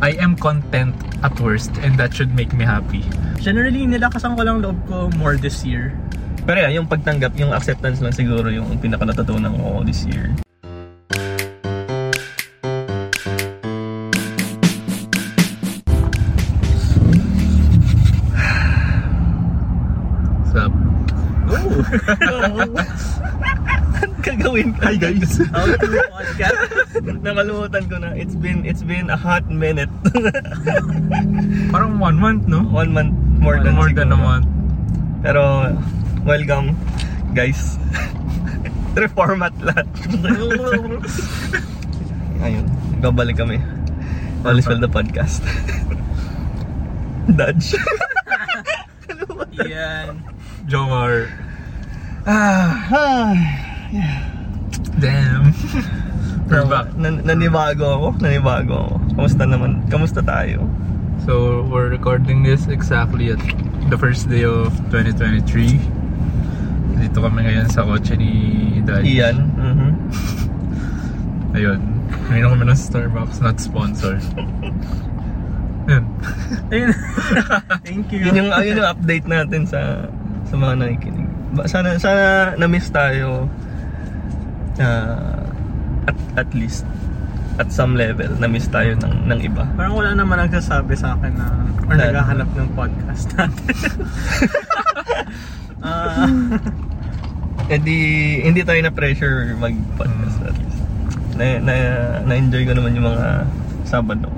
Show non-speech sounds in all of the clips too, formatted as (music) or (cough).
I am content at worst and that should make me happy. Generally, nilakasan ko lang loob ko more this year. Pero yan, yung pagtanggap, yung acceptance lang siguro yung pinaka natutunan ko this year. Sup? Oh! (laughs) Ko. Hi guys. How to podcast? Nakalimutan ko na. It's been it's been a hot minute. (laughs) Parang one month, no? One month more than More than a month. Pero welcome guys. (laughs) Reformat lahat. (laughs) Ayun, babalik kami. All is well the podcast. Dodge. Yan. Jomar. ah, Damn. (laughs) We're back. Nan- nanibago ako, nanibago ako. Kamusta naman? Kamusta tayo? So, we're recording this exactly at the first day of 2023. Dito kami ngayon sa kotse ni Dad. Ian. Mhm. (laughs) Ayun. Ngayon kami ng Starbucks, not sponsored. Yun. Ayun. (laughs) Thank you. Yun yung, yun yung update natin sa sa mga nakikinig. Sana, sana na-miss tayo ah, at, at least at some level na-miss tayo ng, ng iba. Parang wala naman nagsasabi sa akin na or Dahil- naghahanap ng podcast natin. (laughs) Ah, Eh di, hindi tayo na pressure mag-podcast Mm. at least. Na, na, na-enjoy ko naman yung mga Sabado.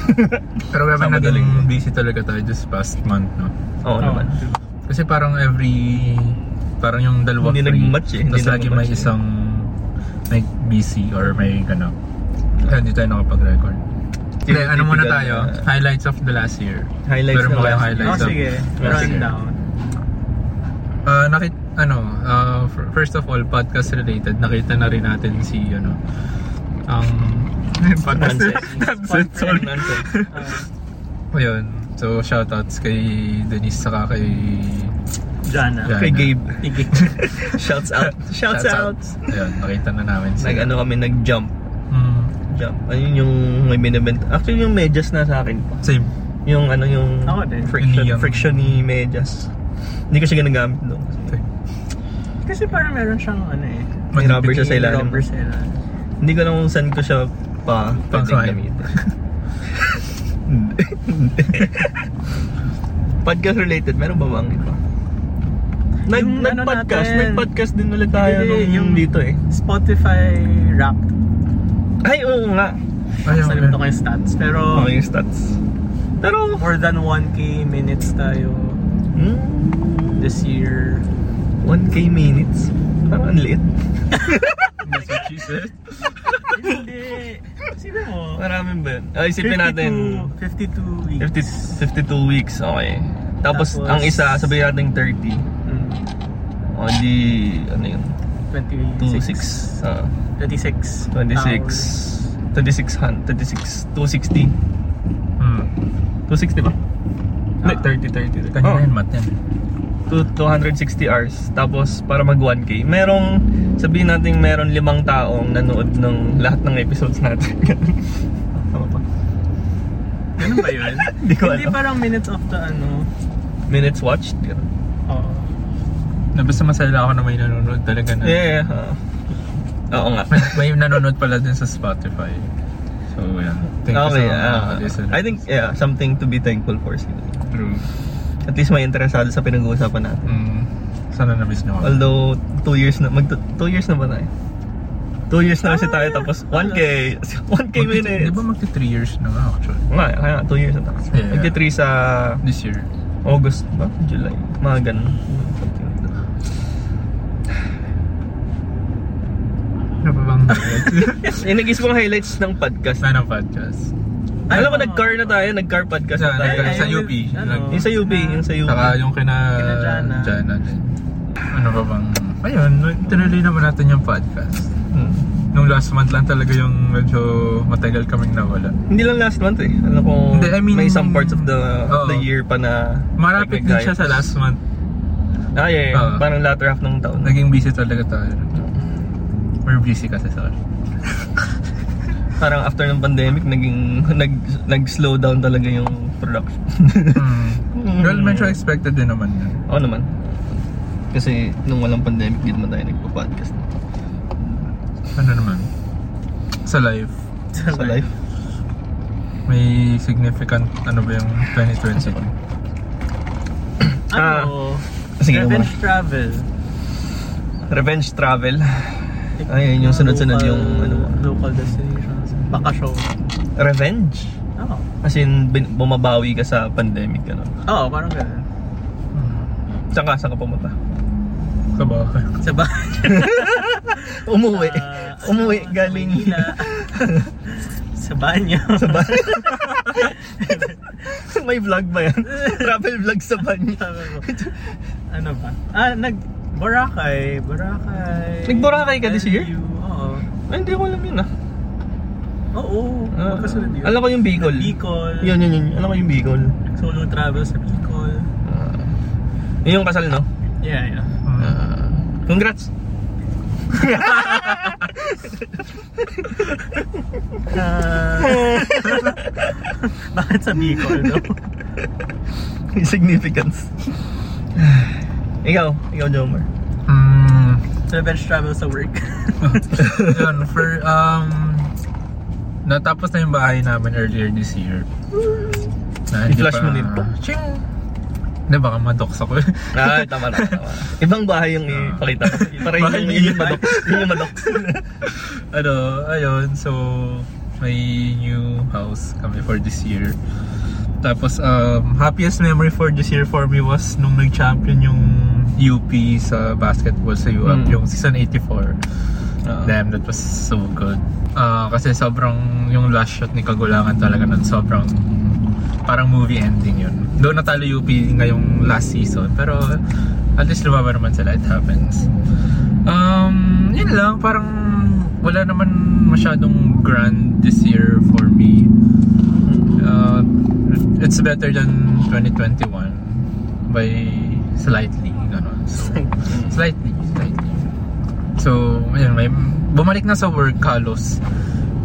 (laughs) Pero kami Sabado naging busy talaga tayo this past month, no? Oo oh, naman. Kasi parang every parang yung dalawa Hindi free. nag-match eh, hindi Tapos lagi may eh. isang may busy or may gano. Kaya hindi tayo nakapag-record. Hindi, (laughs) ano muna tayo? Highlights of the last year. Highlights Meron mo kayong last- highlights oh, of sige. last year? Ah, nakit ano, f- first of all, podcast related. Nakita na rin natin si ano ang (laughs) podcast (laughs) Nonsense. Sorry. Nonsense. Ah, Ayun. So, shoutouts kay Denise saka kay Jana. Jana. Kay Gabe. (laughs) Igig. Shouts out. Shouts, out. Ayun, nakita na namin sila. Nag-ano kami, nag-jump. Mm, Jump. Ayun yung may binibenta. Actually, yung medyas na sa akin pa. same. Yung ano yung Ako din. friction, Yung- friction ni medyas. Hindi ko siya ginagamit doon. Kasi Kasi parang meron siyang ano eh. may rubber siya sa may ilalim. Rubber sa ilalim. Hindi ko lang kung saan ko siya pa pwedeng gamitin. (laughs) Hindi. Hindi. Podcast related, meron ba bang iba? Nag, Yung ano nag-podcast, natin. nag-podcast din ulit tayo Hindi, nung yung- dito eh. Spotify Wrapped. Ay, oo nga. Ayun. Nalimutan ko yung stats. Pero Okay yung stats. Pero, more than 1k minutes tayo hmm, this year. 1k minutes. Parang ang liit. (laughs) That's what she said. Hindi. Sino mo? Maraming ba? Ah, isipin natin. 52 weeks. 50, 52 weeks, okay. Tapos, Tapos- ang isa, sabihin natin 30. Mm, O, di, ano yun? 26. 26. Ah, 26. 26. 26, 26, 260. Hmm. 260 ba? Hindi, Ah. 30, 30. Kanina Oh, yun, math yan. to 260 hours. Tapos, para mag 1K. Merong, sabihin natin meron limang taong nanood ng lahat ng episodes natin. (laughs) Tama? Ganun ba yun? (laughs) Hindi ko Hindi alam. parang minutes of the ano. Minutes watched? Ganun. Oo. Na basta masaya ako na may nanonood talaga na. Yeah, yeah. ah. Oo nga. May, may nanonood pala din sa Spotify. So, yeah. Thank okay, you mga ah, listeners. I think, yeah, something to be thankful for siguro. True. At least may interesado sa pinag-uusapan natin. Mm, sana na-miss nyo. Although, two years na, mag two years na ba tayo? Two years na kasi tayo tapos 1K, 1K (laughs) Magti- minutes. Di ba magti 3 years na nga actually? Nga, kaya nga, two years na tayo. Yeah. Magti 3 sa This year. August ba? July? Mga ganun. Something like that. Ano pa bang highlights? Yung nag-isip kong highlights ng podcast. na ng podcast? Alam mo, nag-car na tayo, nag-car podcast na Na, tayo. sa UP. ano? Yung sa UP, yung sa UP. Saka yung kina, Kina Jana. Jana din. Ano pa bang... Ayun, tinuloy naman natin yung podcast. Hmm. Nung last month lang talaga yung medyo matagal kaming nawala. Hindi lang last month eh. Alam ko, Hindi, I mean- may some parts of the Oo. the year pa na Marapit din siya sa last month. Ah, yeah, yeah. Oo. Parang latter half ng taon. Naging busy talaga tayo. We're busy kasi sorry. parang after ng pandemic, naging, nag, nag-slow down talaga yung production. Hmm. Well, medyo expected din naman yun. Oo naman. Kasi nung walang pandemic, di naman tayo nagpo-podcast Ano naman? Sa live, sa life. may significant ano ba yung 2020? Ah, Ano? sige, Revenge travel. Revenge travel. Ay, yun yung sunod-sunod yung ano. Local destinations. Bakasyon. Revenge? Oo. As in, bin- bumabawi ka sa pandemic, ano. Oo, parang ganun. Saan ka? Saan ka pumunta? Sa bahay. Sa bahay. (laughs) Umuwi. Ah, Umuwi ano, galing. (laughs) Sa banyo. Sa bahay. (laughs) May vlog ba yan? Travel vlog sa banyo. Ano ba? Ah, nag... Boracay. Boracay. Nag-Boracay ka this year? Oo. Ay, hindi ko alam yun ah. Oo. Ah, magkasunod yun. alam ko yung Bicol. Bicol. Yun, yun, yun. Alam ko yung Bicol. Solo travel sa Bicol. Ah. yun yung kasal, no? Yeah, yeah. Ah. congrats! Ah, (laughs) bakit sa Bicol, no? (laughs) Significance. Ikaw, ikaw, Jomar. Hmm. Revenge travel sa work. (laughs) Yun, for, um, natapos na yung bahay namin earlier this year. Na I-flash mo dito. Ching! Hindi, baka madox ako. Ah, tama na, tama. Ibang bahay yung ipakita ko. (laughs) Para yun yung, yung Eli. madok. Yun yung madok. (laughs) ano, ayun, so, may new house kami for this year. Tapos, um, happiest memory for this year for me was nung nag-champion yung UP sa basketball sa UAP, Mm. yung season 84. Ah. Damn, that was so good. Ah, kasi sobrang, yung last shot ni Kagulangan talaga nun, sobrang, parang movie ending yun. Doon natalo UP ngayong last season, pero at least lumaban naman sila, it happens. Um, yun lang, parang wala naman masyadong grand this year for me. Uh, it's better than 2021 by slightly, gano'n. So, slightly, slightly. So, ayun, may bumalik na sa work halos.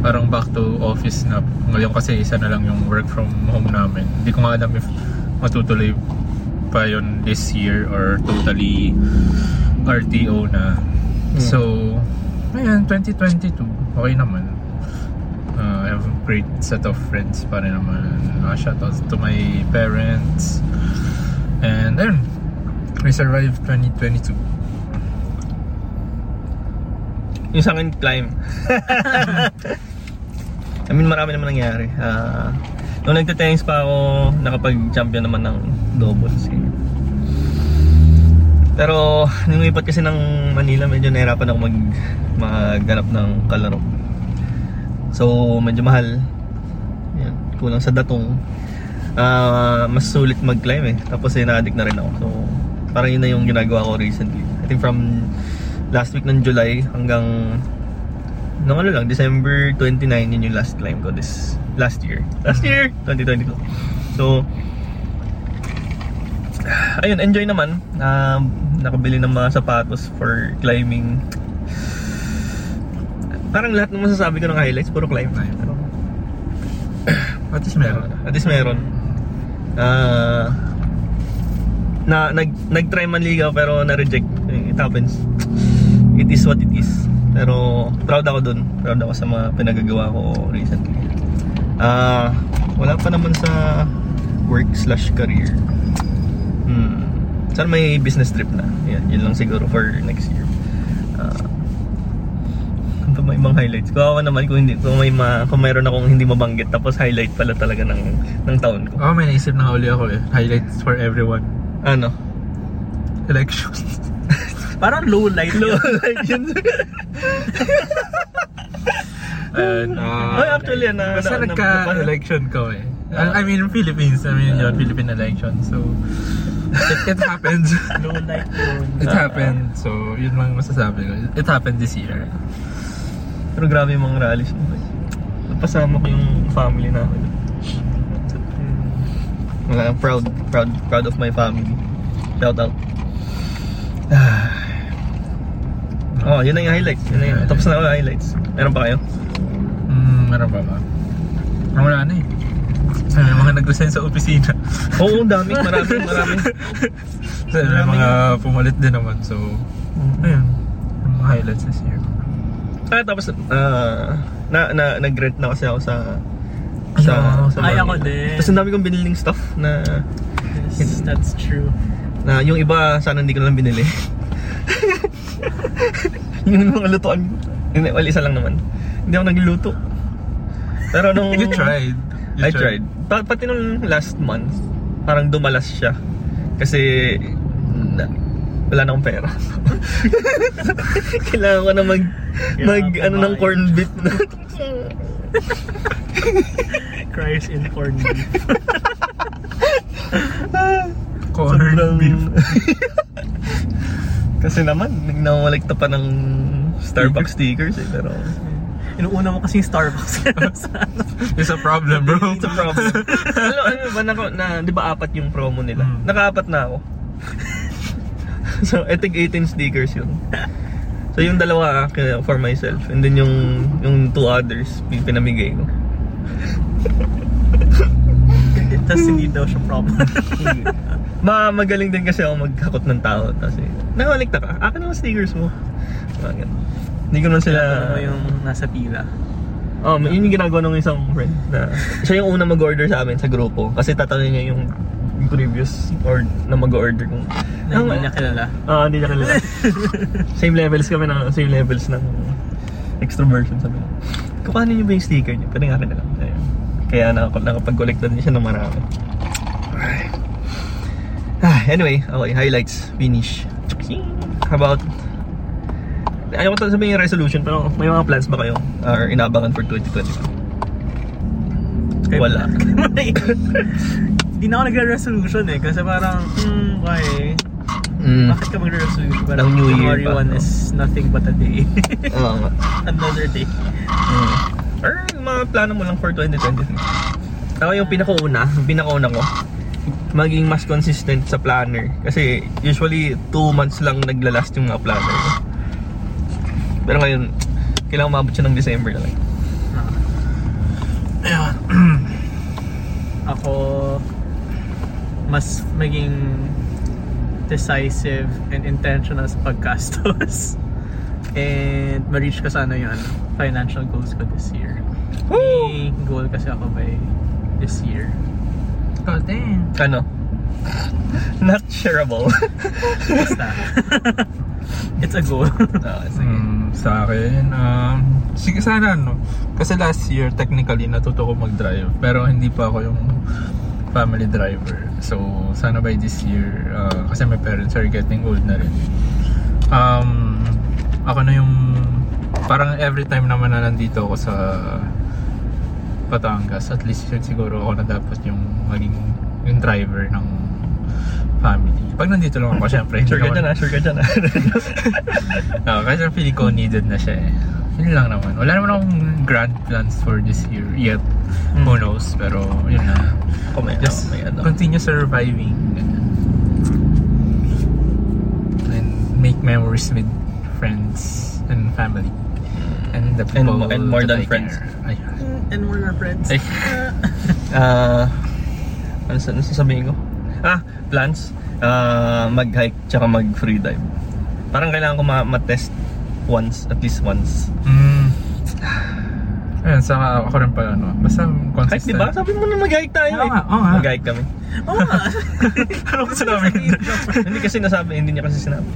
Parang back to office na. Ngayon kasi isa na lang yung work from home namin. Hindi ko nga alam if matutuloy pa yun this year or totally RTO na. So, ayan, 2022, okay naman. Uh, have a great set of friends pa rin naman. Uh, shoutouts to my parents. And ayun, we survived 2022. Yung sa akin, climb. (laughs) I mean, marami naman nangyari. Ah, nung nagte-tennis pa ako, nakapag-champion naman ng doubles. eh. Pero, nung ipat kasi ng Manila, medyo nahirapan ako mag maghanap ng kalaro. So, medyo mahal. Yan, kulang sa datong. Ah, mas sulit mag-climb eh. Tapos eh, na-addict na rin ako. So, parang yun na yung ginagawa ko recently. I think from last week ng July hanggang nung ano lang, December 29 yun yung last climb ko this last year. Last year, 2022. So, ayun, enjoy naman. Um, nakabili ng mga sapatos for climbing. Parang lahat ng masasabi ko ng highlights, puro climb. Pero, (clears throat) At least meron. at least meron. Ah, na nag nag-try man ligaw pero na-reject. It happens. It is what it is. Pero proud ako dun. Proud ako sa mga pinagagawa ko recently. Ah, wala pa naman sa work slash career. Hmm. Sana may business trip na. Yan, yun lang siguro for next year. Pa may ibang highlights? Kawawa naman kung hindi kung may ma, kung mayroon akong hindi mabanggit tapos highlight pala talaga ng ng taon ko. Oh, may naisip na uli ako eh. Highlights for everyone. Ano? Elections. (laughs) Parang low light Low light yun. (laughs) And, uh, Ay, actually, na- basta na- na- nagka-election ko eh. I I mean, Philippines. I mean, yun, Philippine election. So, it, it happened. (laughs) low light yun. It happened. So, yun lang masasabi ko. It happened this year. Pero grabe yung mga rallies mo. Napasama ko yung family namin. Wala, proud, proud, proud of my family. Shout out. (sighs) oh, yun na yung highlights. Yun na yun. Tapos na ako yung highlights. Meron pa kayo? Mm, meron pa ba? Parang wala na eh. Sabi mga nag-resign sa opisina. (laughs) Oo, ang dami. Marami, marami. Sabi may mga pumalit din naman. So, ayun. Yung mga highlights this year. Ah, tapos, ah, na, na, nag-rent na kasi ako sa sa, oo, sa Ay, ako din. Tapos ang dami kong biniling stuff na Yes, that's true. na yung iba sana hindi ko na lang binili. (laughs) yung mga lutuan. Hindi, well, isa lang naman. Hindi ako nagluluto. Pero nung... (laughs) You tried. You I tried. Pa- pati nung last month, parang dumalas siya. Kasi na, wala na akong pera. (laughs) Kailangan ko na mag, Kailangan mag ano ng kumain. corned beef na. (laughs) Cries in corned beef. (laughs) Corned Sobrang- beef. Kasi naman, nagnawalikta pa ng Starbucks stickers eh. Pero, Inuuna mo kasi yung Starbucks. It's a problem, bro. it's a problem. ano, ano ba, naka, na, di ba apat yung promo nila? Hmm. Nakaapat na ako. (laughs) so, I think 18 stickers yun. So, yung dalawa kaya for myself. And then yung, yung two others, pin- pinamigay ko. (laughs) Tapos hindi daw siya problem. (laughs) Ma magaling din kasi ako magkakot ng tao. Kasi, nakawalikta ka. Akin naman stickers mo. Ganun. Hindi ko naman sila... Mo yung nasa pila. Oh, yun yung ginagawa ng isang friend na siya yung una mag-order sa amin sa grupo kasi tatanungin niya yung, yung previous or na mag-order kung Na hindi niya kilala. Ah, hindi niya kilala. (laughs) same levels kami ng same levels ng extroversion sabi niya. Kukuhanin niyo ba yung sticker niyo? Pwede nga na lang. Ayun. Kaya nakap nakapag-collect na din siya ng marami. Ay. Ah, anyway, okay, highlights, finish. How about Ayaw ko sabihin yung resolution pero may mga plans ba kayo or inaabangan for 2021? Wala. (laughs) (laughs) Hindi na ako nagre-resolution eh. Kasi parang, hmm, okay. Mm. Bakit ka magre-resolution? Parang Ng New Year January pa, 1 no? is nothing but a day. Oo nga. (laughs) Another day. Mm. Or mga plano mo lang for 2023. Ako yung pinakauna, yung pinakauna ko, maging mas consistent sa planner. Kasi usually 2 months lang naglalast yung mga planner ko. Pero ngayon, kailangan umabot siya ng December na lang. Ayun. Ako, mas maging decisive and intentional sa paggastos. (laughs) And ma-reach ko sana yung ano, financial goals ko this year. May goal kasi ako by this year. Oh, damn. Ano? (laughs) Not shareable. Basta. (laughs) It's a goal. Ah, sige. Mm, sa akin, um, sige sana ano. Kasi last year, technically, natuto ko mag-drive. Pero hindi pa ako yung family driver. So, sana by this year, uh, kasi my parents are getting old na rin. Um, ako na yung, parang every time naman na nandito ako sa Batangas, at least yun siguro ako na dapat yung maging yung driver ng family. Pag nandito lang ako, syempre, Sure ka dyan ah, sure ka dyan ah. (laughs) Ah, kasi feeling ko needed na siya eh. Yun lang naman. Wala naman akong grand plans for this year yet. Hmm. Who knows? Pero yun na. Kung may, Just may ano. continue surviving. ganun. And make memories with friends and family. And the And people mo- and more that than I friends. care. And we're your friends. Ay. Ah, (laughs) ano sa ano sasabihin ko? Ah, plans. Ah, mag-hike tsaka mag-free dive. Parang kailangan ko ma- ma-test once, at least once. Mm. Ayun, saka ako rin pala, ano, basta consistent. di ba? Sabi mo na mag-hike tayo Oo eh. nga, oo nga. Mag-hike kami. Oo nga. (laughs) ano ko sinabi? (laughs) hindi kasi nasabi, hindi niya kasi sinabi.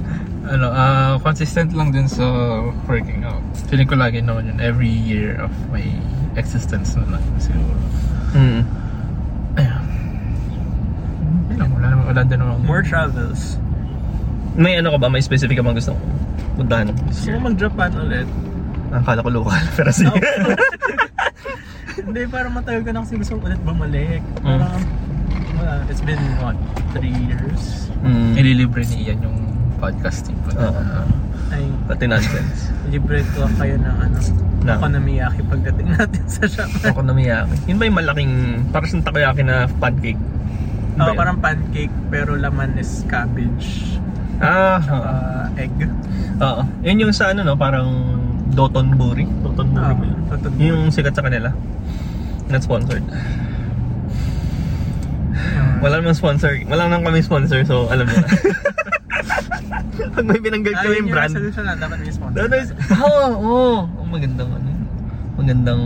ano, ah consistent lang din sa working out. Feeling ko lagi naman yun every year of my existence na lang siguro. Mm. Ayun. Yun lang, wala naman, wala din naman. More travels. May ano ka ba? May specific ka bang gusto mong puntahan Gusto mo mag-Japan ulit? Akala ko local. (laughs) Pero sige. (laughs) Hindi, parang matagal ko na kasi gusto ulit bumalik. Mm. Parang, wala, it's been, what, three years? mm. Ililibre ni Ian yung podcasting ko. na- Oo. Ay, Pati nonsense. libre ko kayo ng ano, Na? okonomiyaki pagdating natin sa Japan. (laughs) Ako na miyaki. Yun ba yung malaking, parang sa takoyaki na pancake? Oo, yun? parang pancake pero laman is cabbage. Ah, oo. Uh, egg. Oo. Yun yung sa ano no, parang. Dotonbori Ah, ba yun? Toton Yung sikat sa kanila. Not sponsored. Wala namang sponsor. Wala naman kami sponsor, so alam mo na. (laughs) Pag may binanggag Ah, kami yun yung yung brand. resolution na dapat may sponsor. Is, oo, oh, oh, magandang ano. Magandang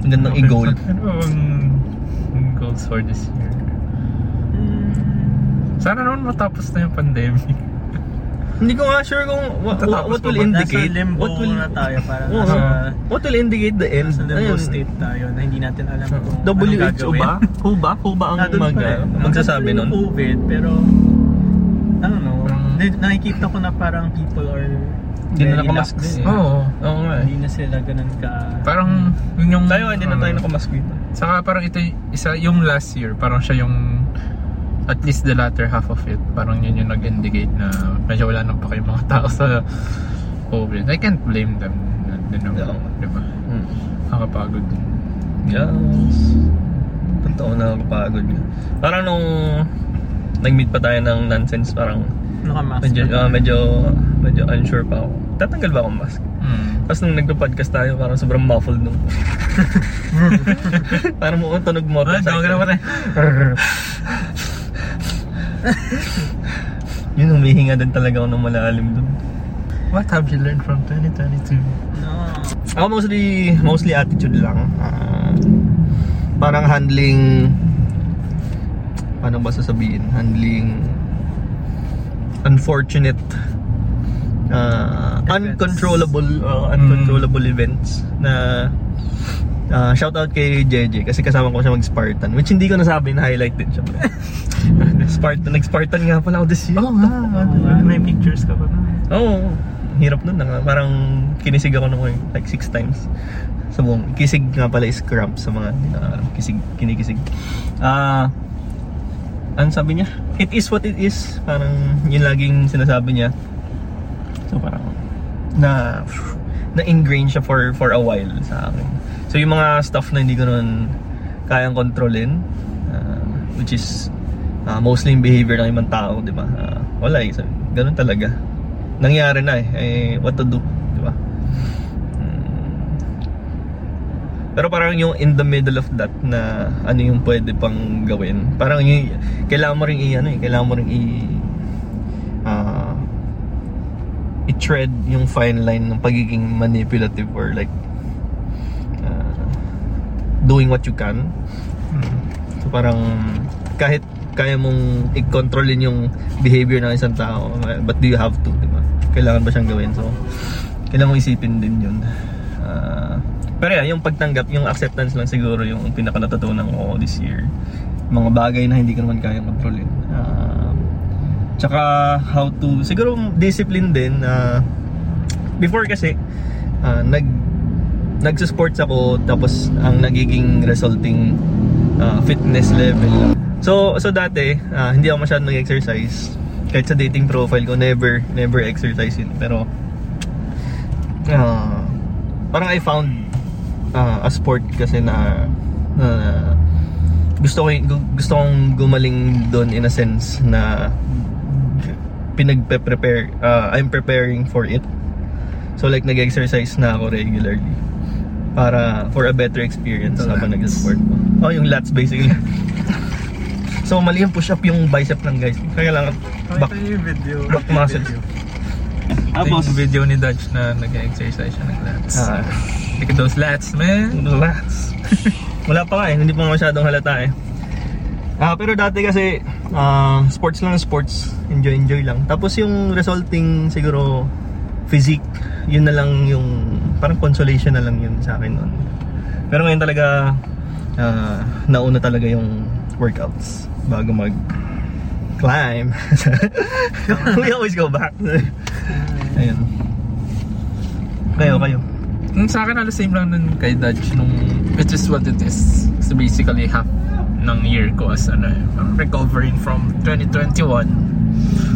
magandang i-goal. Ano ang goals for this year? Sana naman matapos na yung pandemic. (laughs) Hindi ko nga sure kung what, what, what will ba? indicate. Nasa limbo what will na tayo. Parang Oo, nasa, what will indicate the end? nasa limbo Ayun. state tayo na hindi natin alam kung anong WHO gagawin. ba? Who ba? Who ba ang Nandun mag, pa rin. magsasabi Nandun nun? yung COVID, pero I don't know. Parang- Di- nakikita ko na parang people are Hindi na very nakamask lax din. eh. Oo. Oo nga eh. Hindi na sila ganun ka... Parang yun yung... Tayo, hindi na tayo ah, nakamask dito. Saka parang ito y- isa yung last year, parang siya yung at least the latter half of it, parang yun yung nag-indicate na medyo wala nang pa kayong mga tao sa COVID. I can't blame them. Din naman, Yeah. di ba? Hmm. Nakakapagod din. Yes. Totoo na nakakapagod nga. Parang nung nag-meet pa tayo ng nonsense, parang Nakamask. medyo, ah, medyo, medyo unsure pa ako. Tatanggal ba akong mask? Hmm. Tapos nung nagpa-podcast tayo, parang sobrang muffled nung... (laughs) parang mo tunog mo. Ah, tawag na. (laughs) Yun, humihinga din talaga ako ng malalim dun. What have you learned from 2022? No. Ako mostly, mostly attitude lang. Ah, parang handling, paano ba sasabihin? Handling unfortunate, uh, Events. uncontrollable, uh, uncontrollable events na ah, shout out kay JJ kasi kasama ko siya mag-Spartan which hindi ko nasabi na highlight din siya. (laughs) Spartan, nag-Spartan nga pala ako this year. Oo nga. Nga, may pictures ka pa na. Oo. hirap nun. na nga. Parang kinisig ako nung like six times. Sa buong, kisig nga pala is cramp sa mga nakakalam. Kisig, kinikisig. Ah, ano sabi niya? It is what it is. Parang yun laging sinasabi niya. So parang na na-ingrain siya for for a while sa akin. So yung mga stuff na hindi ko nun kayang kontrolin, ah, which is ah, mostly yung behavior ng ibang tao, di ba? Ah, wala eh. So, ganun talaga. Nangyari na eh. eh what to do, di ba? Hmm. Pero parang yung in the middle of that na ano yung pwede pang gawin. Parang yung kailangan mo ring i ano eh, kailangan mo ring i ah i-tread yung fine line ng pagiging manipulative or like doing what you can. So parang kahit kaya mong i-controlin yung behavior ng isang tao, but do you have to, di ba? Kailangan ba siyang gawin? So, kailangan mo isipin din yun. Ah, pero yeah, yung pagtanggap, yung acceptance lang siguro yung pinaka natutunan ko this year. Mga bagay na hindi ko naman kayang kontrolin. Ah, tsaka how to, siguro discipline din. ah, before kasi, ah, nag nagsa-sports ako tapos ang nagiging resulting ah, fitness level. So so dati ah, hindi ako masyadong nag-exercise. Kahit sa dating profile ko never never exercise yun. Pero ah, parang I found ah, a sport kasi na, na gusto ko gusto kong gumaling doon in a sense na pinagpe-prepare ah, I'm preparing for it. So like nag-exercise na ako regularly para for a better experience The habang nag-sport ko. Oh, yung lats basically. (laughs) so mali yung push up yung bicep lang guys. Kaya lang back yung video. back muscles. Ito yung video ni Dutch na nag-exercise siya ng lats. Ah, Look at those lats, man. lats. (laughs) Wala pa nga eh, hindi pa masyadong halata eh. Ah, pero dati kasi ah, sports lang sports, enjoy enjoy lang. Tapos yung resulting siguro physique, yun na lang yung parang consolation na lang yun sa akin noon. Pero ngayon talaga ah, nauna talaga yung workouts bago mag climb. (laughs) We always go back. (laughs) Ayun. Kayo, kayo. Yung sa akin, alas same lang nun kay Dutch nung it is what it is. So basically, half ng year ko as ano, I'm recovering from 2021.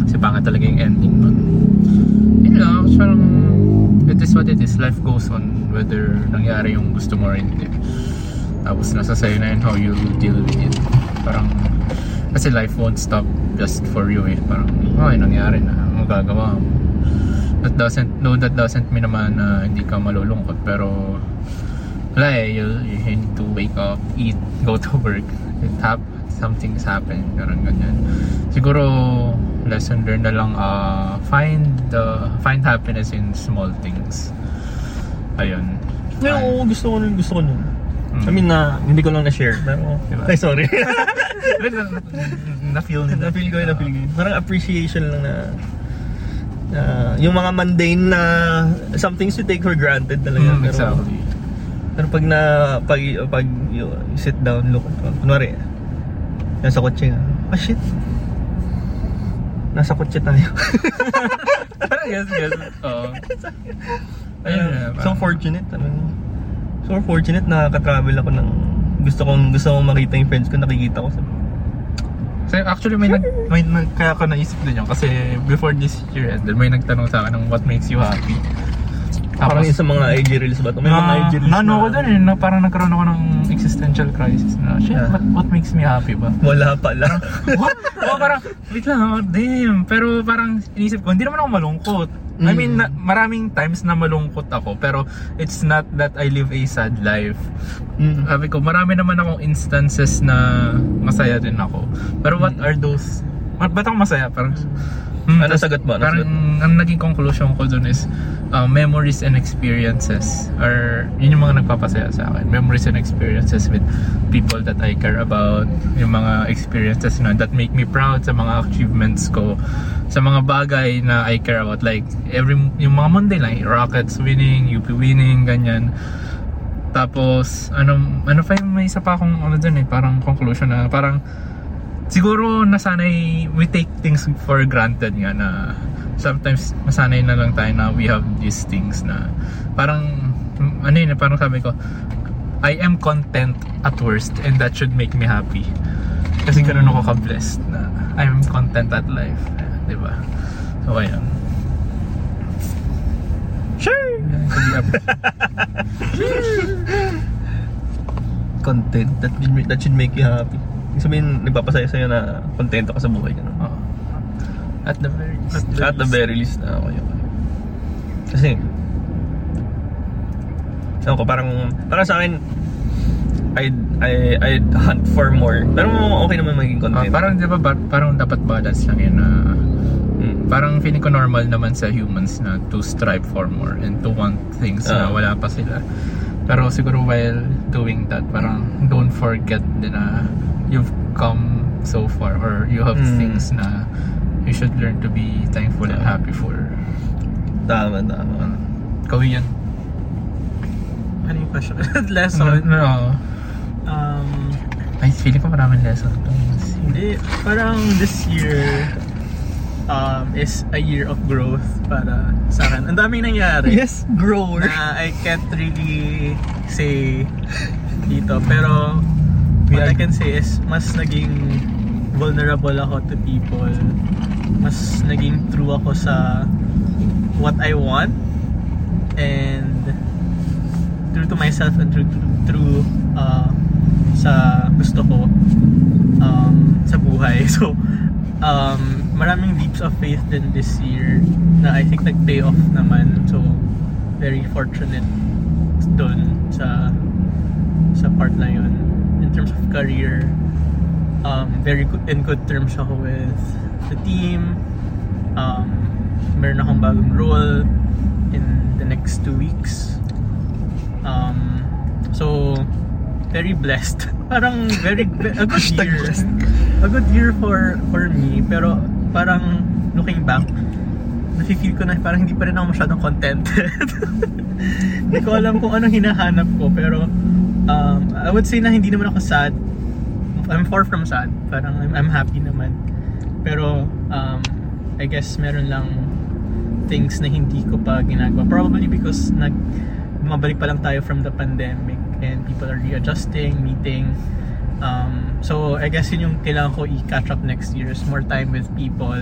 Kasi panga talaga yung ending nun. Yun lang, parang it is what it is. Life goes on whether nangyari yung gusto mo or hindi. Tapos nasa sa'yo na yun how you deal with it. Parang, kasi life won't stop just for you eh. Parang, okay, nangyari na. Magagawa mo. that doesn't no that doesn't mean naman na hindi ka malulungkot pero wala eh you, you need to wake up eat go to work it hap something's happened parang ganyan siguro lesson learned na lang uh, find the find happiness in small things ayun Ngayon, oo, gusto ko nun, gusto ko nun. Mm. I mean, na, hindi ko lang na-share. Pero, Diba? ay, sorry. (laughs) na-feel nila na-feel ko na-feel ko. Parang appreciation lang na, na yung mga mundane na some things you take for granted talaga. Mm, pero, exactly pero pag na, pag, pag you, you sit down, look, kunwari, nasa kotse nga, ah shit, nasa kotse tayo. (laughs) Yes, yes. Oo. Ayun so fortunate, ano, so fortunate na nakaka-travel ako ng gusto kong gusto kong makita yung friends ko nakikita ko sa So actually may nag may nag, kaya ako naisip din yun kasi before this year ended may nagtanong sa akin ng what makes you happy. Parang yung sa mga IG reels ba to may mga na, IG reels naano ko dun eh, na parang nagkaroon ako ng existential crisis na, shit, Yeah. what, what makes me happy ba? wala pala (laughs) what? oh, parang, wait lang, oh, damn. Pero parang inisip ko, hindi naman ako malungkot. I Mm. mean, na, maraming times na malungkot ako, pero it's not that I live a sad life. mm. Sabi ko, marami naman akong instances na masaya din ako. Pero what are those? Ba't ako masaya? Parang, Hmm, Ano sagot mo? Ano Parang sagot ang naging conclusion ko dun is uh, memories and experiences are yun yung mga nagpapasaya sa akin. Memories and experiences with people that I care about. Yung mga experiences na that make me proud sa mga achievements ko. Sa mga bagay na I care about. Like every yung mga lang. Rockets winning, UP winning, ganyan. Tapos, ano, ano pa yung may isa pa akong ano dun eh, parang conclusion na parang siguro nasanay we take things for granted nga na sometimes masanay na lang tayo na we have these things na parang ano yun parang sabi ko I am content at worst and that should make me happy. Kasi ganun ako ka-blessed na I'm content at life di ba? So ayun. Sure! (laughs) Content that should, make- that should make you happy Ibig sabihin nagpapasaya sa'yo na kontento ka sa buhay ganun. Oo. at the very least At the very least na okay, okay. Kasi Ewan ko, parang parang sa akin I'd, I, I'd hunt for more. Pero okay naman maging content. parang di ba parang dapat balance lang yun na Mm. parang feeling ko normal naman sa humans na to strive for more and to want things na Ah. wala pa sila. Pero siguro while doing that, parang don't forget din na you've come so far or you have Mm. things na you should learn to be thankful and Ah. happy for. Tama, tama. Ikaw yan. Ano yung question? No, (laughs) Lesson? no. Um, Ay, feeling ko maraming lesson to. Hindi, parang this year um, is a year of growth para sa akin. Ang daming nangyari Yes, grower. na I can't really say dito. Pero what I can say is mas naging vulnerable ako to people. Mas naging true ako sa what I want and true to myself and true true, true uh, sa gusto ko um, sa buhay. (laughs) So, um, maraming leaps of faith din this year na I think nag-pay off naman. So, very fortunate dun sa sa part na yun. In terms of career, um, very good, in good terms ako with the team. Um, meron akong bagong role in the next two weeks. Um, so, very blessed. (laughs) Parang very, a good year. A good year for for me, pero parang looking back, nafe-feel ko na parang hindi pa rin ako masyadong contented. (laughs) hindi ko alam kung anong hinahanap ko, pero um, I would say na hindi naman ako sad. I'm far from sad. Parang I'm, I'm happy naman. Pero um, I guess meron lang things na hindi ko pa ginagawa. Probably because nag bumabalik pa lang tayo from the pandemic and people are readjusting, meeting. Um, so I guess yun yung kailangan ko i-catch up next year is more time with people,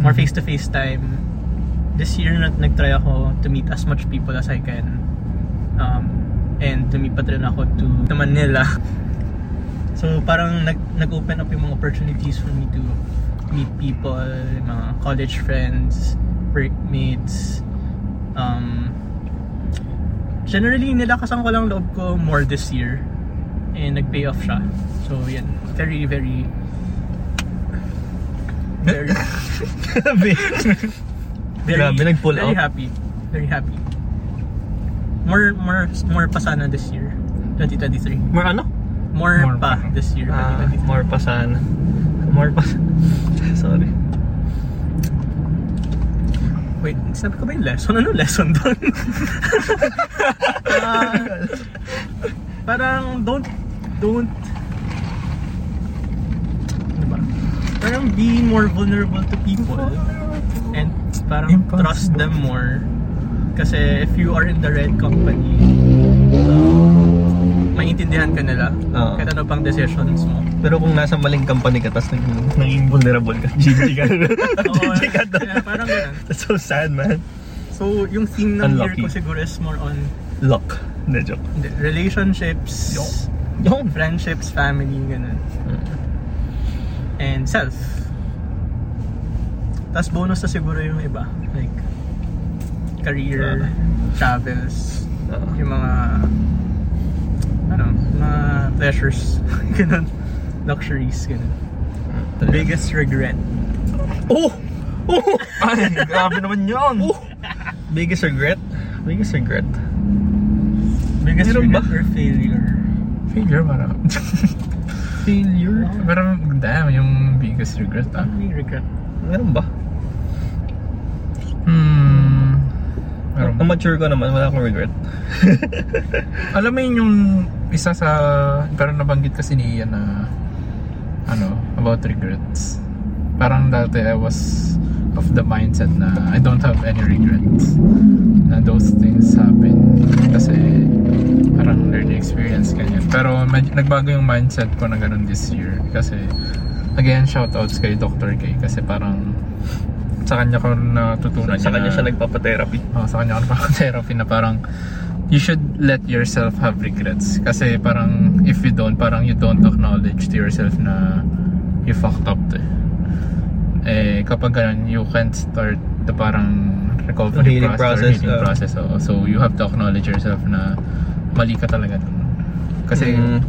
more face-to-face time. This year nag nag-try ako to meet as much people as I can. Um, and lumipat rin ako to, to Manila. So parang nag, nag-open up yung mga opportunities for me to meet people, mga college friends, workmates. Um, generally, nilakasan ko lang loob ko more this year. And nag-pay off siya. So, yan. Very, very... Very, (laughs) (laughs) very, Grabe, nag-pull very out. happy. Very happy. More, more, more pa sana this year. 2023. More ano? More, More pa pa. this year. Ah, 2023. more pa sana. More pa (laughs) Sorry. Wait, sabi ko ba yung lesson? Ano lesson doon? Ah, (laughs) parang don't, don't, ano ba? Parang be more vulnerable to people. And parang Impossible. trust them more. Kasi if you are in the right company, um, maintindihan ka nila. Oo. Kahit ano pang decisions mo. Pero kung nasa maling company ka, tapos naging, naging vulnerable ka, GG ka. (laughs) GG ka doon. kaya parang ganun. That's so sad, man. So, yung theme ng year Unlucky. ko siguro is more on Luck. Hindi, joke. hindi, relationships, Yung. friendships, family, ganun. And self. Tapos bonus na siguro yung iba. Like, career, travels, yung mga, ano, mga pleasures, (laughs) ganun. Luxuries, ganun. Biggest regret. Oh! Oh! Ay, grabe naman yun. Oh! Biggest regret? Biggest regret? Biggest Meron ba? regret or failure. Failure, parang. Failure? parang, damn, yung biggest regret ah. Yung regret? Meron ba? Hmm. Meron Ang mature ko naman, wala akong regret. (laughs) Alam mo yun yung isa sa, pero nabanggit kasi ni Ian na, ano, about regrets. Parang dati I was of the mindset na I don't have any regrets. Na those things happen. Kasi parang learning experience ganyan. Pero med- nagbago yung mindset ko na ganun this year. Kasi, again, shoutouts kay Dr. K. Kasi parang sa kanya ko natutunan Sa niya kanya na- siya nagpapa-therapy. Oh, sa kanya ako nagpapa-therapy na parang you should let yourself have regrets. Kasi parang if you don't, parang you don't acknowledge to yourself na you fucked up to. Eh, kapag ganun, you can't start the parang recovery Healing process, or process, healing ah. process. oo. so, you have to acknowledge yourself na mali ka talaga dun. Kasi Mm.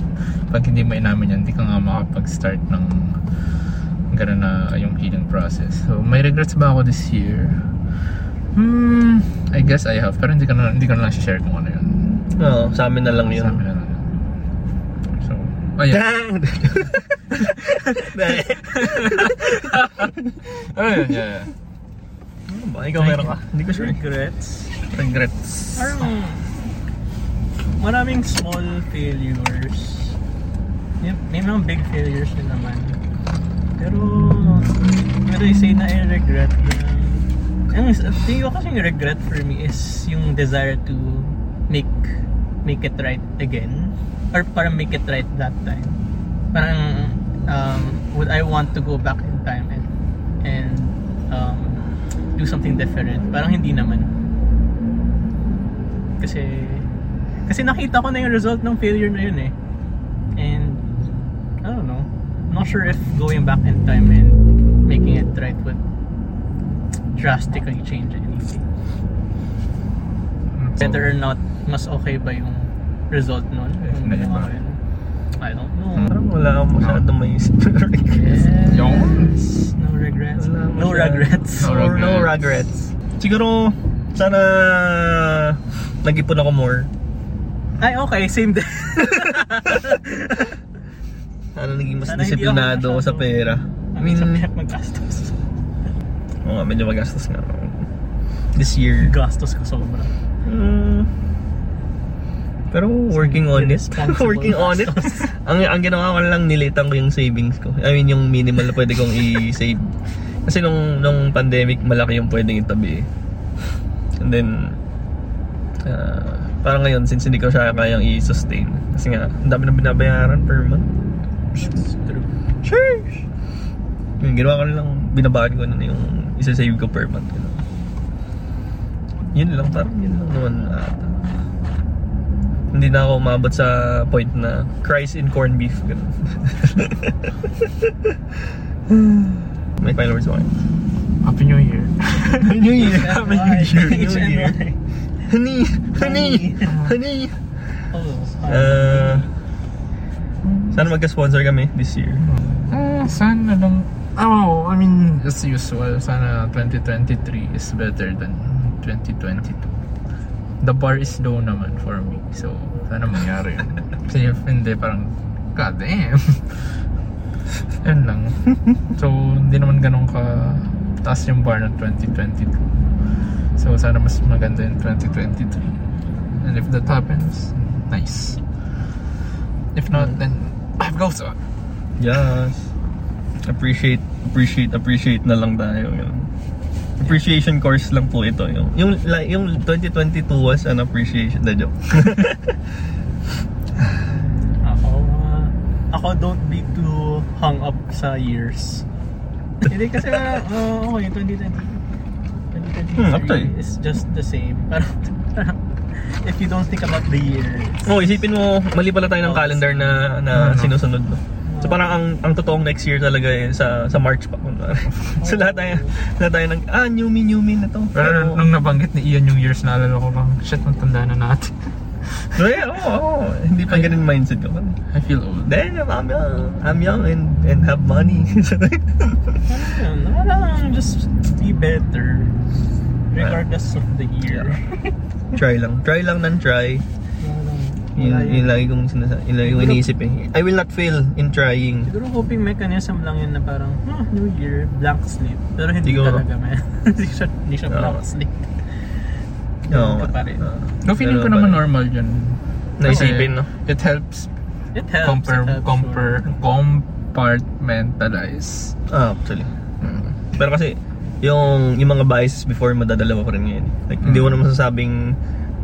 pag hindi mo inamin yan, hindi ka nga makapag-start ng ganun na yung healing process. So, may regrets ba ako this year? Hmm, I guess I have. Pero hindi ko na, hindi ko na lang share kung ano yun. Oo, sa amin na lang yun. Sa amin na lang. So, ayun. Dang! (laughs) ayun, yeah, yeah. Ano ba? Ikaw meron ka? Hindi ko sure. Regrets? Regrets. Parang maraming small failures. May, may mga big failures din naman. Pero, pero I say na I regret na ang tingin ko kasi yung regret for me is yung desire to make make it right again. Or parang make it right that time. Parang um, would I want to go back in time and and um, do something different? Parang hindi naman. Kasi kasi nakita ko na yung result ng failure na yun eh. And I don't know not sure if going back in time and making it right would drastically change anything. So, better or not mas okay ba yung result nun? Eh, Yung ginawa yun? I don't know. Parang wala akong masyadong maisip na regrets. yes. No regrets. No regrets. No Or no regrets. regrets. Siguro, sana nag-ipon ako more. ay okay. Same din (laughs) Sana naging mas Sana disiplinado ako sa pera. I mean, sa piyak maggastos (laughs) Oo nga, medyo magastos nga. This year. gastos ko sobra Mm, pero working on it. (laughs) Working on it. (laughs) ang, ang ginawa ko lang, nilitan ko yung savings ko. I mean, yung minimal na pwede kong i-save. Kasi nung, nung pandemic, malaki yung pwedeng itabi. eh. And then, ah, parang ngayon, since hindi ko siya kayang i-sustain. Kasi nga, ang dami na binabayaran per month. Sure! Yung ginawa ko na lang, binabaan ko na yung isa-save ko per month. Ganun. Yun lang, parang yun lang naman ata. Hindi na ako umabot sa point na cries in corned beef. Ganun. (laughs) May final words kayo? Happy New Year. New Year! Happy New Year! New. Year! Honey! Honey! Honey! Oh, Uh, sana magka-sponsor kami this year. Ah, sana lang. Oh, I mean, as usual, sana 2023 is better than 2022. The bar is low naman for me. So, sana mangyari yun. (laughs) Kasi if hindi, parang, god damn. (laughs) Yun lang. So, hindi naman ganun ka taas yung bar ng 2022. So, sana mas maganda yung 2023. And if that happens, nice. If not, then I've go so. Yes. Appreciate, appreciate, appreciate na lang tayo. Yun. Appreciation course lang po ito. Yung, yung, like, yung 2022 was an appreciation. The joke. (laughs) Ako, uh, ako don't be too hung up sa years. Hindi kasi, uh, okay, 2020, 2023 Hmm, you. is just the same. Parang, (laughs) parang, if you don't think about the year, oh, isipin mo, mali pala tayo ng calendar na, na Ano? sinusunod. No? So parang ang, ang totoong next year talaga eh, sa sa March pa. kunwari. (laughs) so lahat tayo, lahat tayo nag, ah, new me, new me na to. Pero nung nabanggit ni Ian yung years, naalala ko lang, shit, matanda na natin. No, (laughs) yeah, oo, oo. Hindi pa ganun mindset ko. I feel old. Then, I'm young. I'm young and, and have money. (laughs) Yun, parang just be better. Regardless of the year. (laughs) try lang. Try lang ng try. Yun, yun lagi kong sinasabi. Yun lagi kong iniisip eh. I will not fail in trying. Siguro coping mechanism lang yun na parang, oh, New Year, blank slate. Pero hindi Siguro. talaga, man. (laughs) hindi siya, hindi siya Oo. blank slate. Oo. Ganun ka pa rin. No, feeling ko Pero naman pa- normal yun. Naisipin, no? It helps It helps. compare, it helps, compare, sure. compartmentalize. Ah, actually. Mm. Pero kasi, yung, yung mga biases before, madadala mo pa rin ngayon. Like, hindi mo Mm. naman masasabing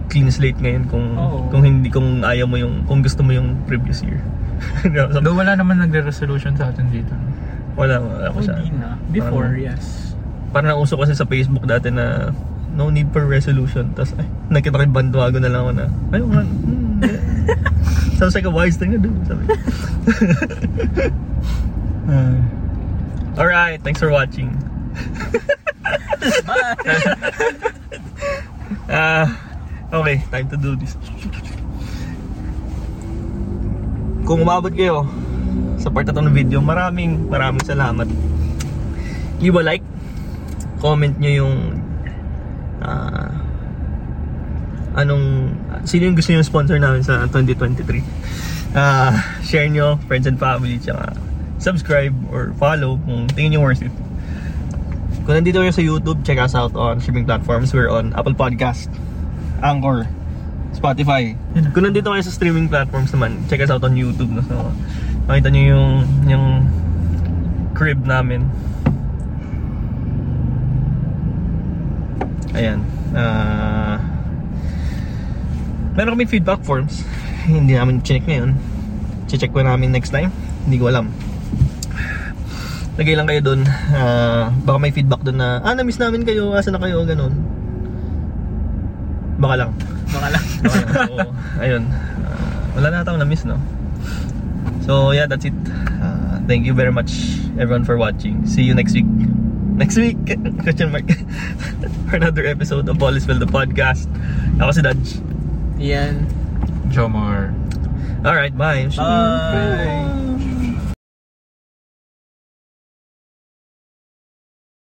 clean slate ngayon kung Oo. kung hindi kung ayaw mo yung kung gusto mo yung previous year. (laughs) So, Though wala naman nagre-resolution sa atin dito. wala wala ko Oh, di na. Before, Parang- yes. Parang nauso kasi sa Facebook dati na no need for resolution. Tapos ay, nakita ko yung bandwago na lang ako na, ay, wala. Hmm. Sounds like a wise thing to do. Sabi. ko. (laughs) (laughs) Alright, thanks for watching. Bye! Ah, okay, time to do this. Kung umabot kayo sa part na to ng video, maraming maraming salamat. Leave a like, comment nyo yung ah, anong sino yung gusto yung sponsor namin sa 2023. Ah, share nyo, friends and family, tsaka subscribe or follow kung tingin nyo worth it. Kung nandito kayo sa YouTube, check us out on streaming platforms. We're on Apple Podcast, Anchor, Spotify. Kung nandito kayo sa streaming platforms naman, check us out on YouTube. No? So, makita nyo yung, yung crib namin. Ayan. Ah... meron kami feedback forms. Hindi namin check ngayon. Check ko namin next time. Hindi ko alam. Lagay lang kayo dun. Ah, baka may feedback dun na, ah, na-miss namin kayo. Asa na kayo? Ganun. Baka lang. Baka lang. (laughs) Baka lang. So, ayun. Ah, wala na atang na-miss, no? So, yeah, that's it. Ah, thank you very much, everyone, for watching. See you next week. Next week, (laughs) question mark, (laughs) for another episode of All is Well, the podcast. Ako si Dodge. Yan. Jomar. Alright, bye. Bye!